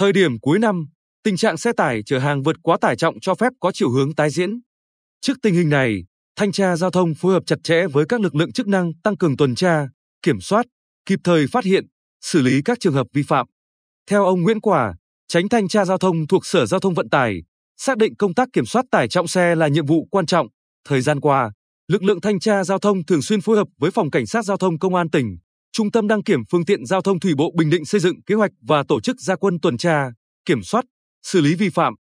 Thời điểm cuối năm, tình trạng xe tải chở hàng vượt quá tải trọng cho phép có chiều hướng tái diễn. Trước tình hình này, thanh tra giao thông phối hợp chặt chẽ với các lực lượng chức năng tăng cường tuần tra, kiểm soát, kịp thời phát hiện, xử lý các trường hợp vi phạm. Theo ông Nguyễn Quả, tránh thanh tra giao thông thuộc Sở Giao thông Vận tải, xác định công tác kiểm soát tải trọng xe là nhiệm vụ quan trọng. Thời gian qua, lực lượng thanh tra giao thông thường xuyên phối hợp với phòng cảnh sát giao thông công an tỉnh, trung tâm đăng kiểm phương tiện giao thông thủy bộ Bình Định xây dựng kế hoạch và tổ chức gia quân tuần tra, kiểm soát, xử lý vi phạm.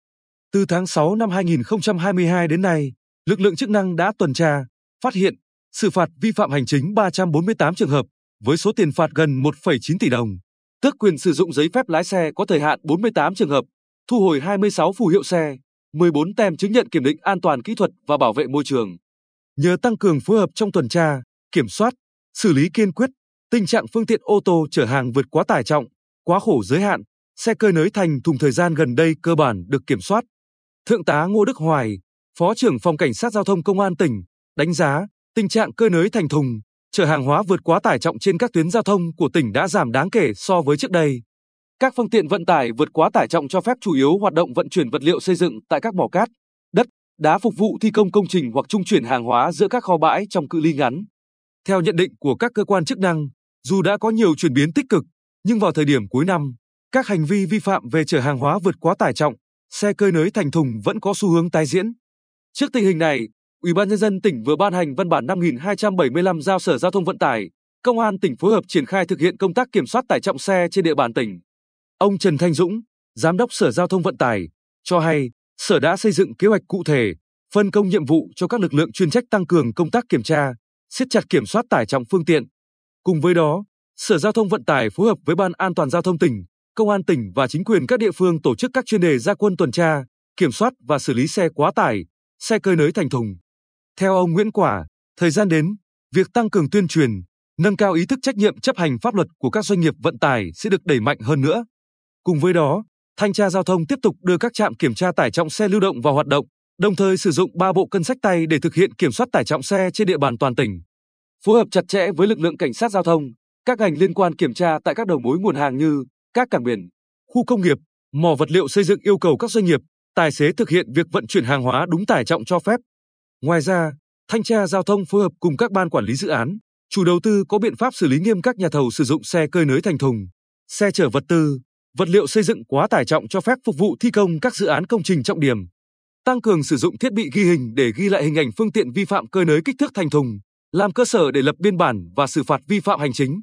Từ tháng 6 năm 2022 đến nay, lực lượng chức năng đã tuần tra, phát hiện, xử phạt vi phạm hành chính 348 trường hợp với số tiền phạt gần 1,9 tỷ đồng, tước quyền sử dụng giấy phép lái xe có thời hạn 48 trường hợp, thu hồi 26 phù hiệu xe, 14 tem chứng nhận kiểm định an toàn kỹ thuật và bảo vệ môi trường. Nhờ tăng cường phối hợp trong tuần tra, kiểm soát, xử lý kiên quyết tình trạng phương tiện ô tô chở hàng vượt quá tải trọng, quá khổ giới hạn, xe cơi nới thành thùng thời gian gần đây cơ bản được kiểm soát. Thượng tá Ngô Đức Hoài, Phó trưởng phòng cảnh sát giao thông công an tỉnh, đánh giá tình trạng cơi nới thành thùng, chở hàng hóa vượt quá tải trọng trên các tuyến giao thông của tỉnh đã giảm đáng kể so với trước đây. Các phương tiện vận tải vượt quá tải trọng cho phép chủ yếu hoạt động vận chuyển vật liệu xây dựng tại các mỏ cát, đất, đá phục vụ thi công công trình hoặc trung chuyển hàng hóa giữa các kho bãi trong cự ly ngắn. Theo nhận định của các cơ quan chức năng, dù đã có nhiều chuyển biến tích cực, nhưng vào thời điểm cuối năm, các hành vi vi phạm về chở hàng hóa vượt quá tải trọng, xe cơi nới thành thùng vẫn có xu hướng tái diễn. Trước tình hình này, Ủy ban nhân dân tỉnh vừa ban hành văn bản 5275 giao Sở Giao thông Vận tải, Công an tỉnh phối hợp triển khai thực hiện công tác kiểm soát tải trọng xe trên địa bàn tỉnh. Ông Trần Thanh Dũng, Giám đốc Sở Giao thông Vận tải, cho hay Sở đã xây dựng kế hoạch cụ thể, phân công nhiệm vụ cho các lực lượng chuyên trách tăng cường công tác kiểm tra, siết chặt kiểm soát tải trọng phương tiện. Cùng với đó, Sở Giao thông Vận tải phối hợp với Ban An toàn giao thông tỉnh, Công an tỉnh và chính quyền các địa phương tổ chức các chuyên đề gia quân tuần tra, kiểm soát và xử lý xe quá tải, xe cơi nới thành thùng. Theo ông Nguyễn Quả, thời gian đến, việc tăng cường tuyên truyền, nâng cao ý thức trách nhiệm chấp hành pháp luật của các doanh nghiệp vận tải sẽ được đẩy mạnh hơn nữa. Cùng với đó, thanh tra giao thông tiếp tục đưa các trạm kiểm tra tải trọng xe lưu động vào hoạt động, đồng thời sử dụng 3 bộ cân sách tay để thực hiện kiểm soát tải trọng xe trên địa bàn toàn tỉnh. Phối hợp chặt chẽ với lực lượng cảnh sát giao thông, các ngành liên quan kiểm tra tại các đầu mối nguồn hàng như các cảng biển, khu công nghiệp, mỏ vật liệu xây dựng yêu cầu các doanh nghiệp, tài xế thực hiện việc vận chuyển hàng hóa đúng tải trọng cho phép. Ngoài ra, thanh tra giao thông phối hợp cùng các ban quản lý dự án, chủ đầu tư có biện pháp xử lý nghiêm các nhà thầu sử dụng xe cơi nới thành thùng, xe chở vật tư, vật liệu xây dựng quá tải trọng cho phép phục vụ thi công các dự án công trình trọng điểm. Tăng cường sử dụng thiết bị ghi hình để ghi lại hình ảnh phương tiện vi phạm cơi nới kích thước thành thùng, làm cơ sở để lập biên bản và xử phạt vi phạm hành chính.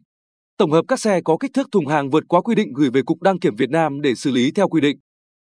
Tổng hợp các xe có kích thước thùng hàng vượt quá quy định gửi về Cục Đăng kiểm Việt Nam để xử lý theo quy định.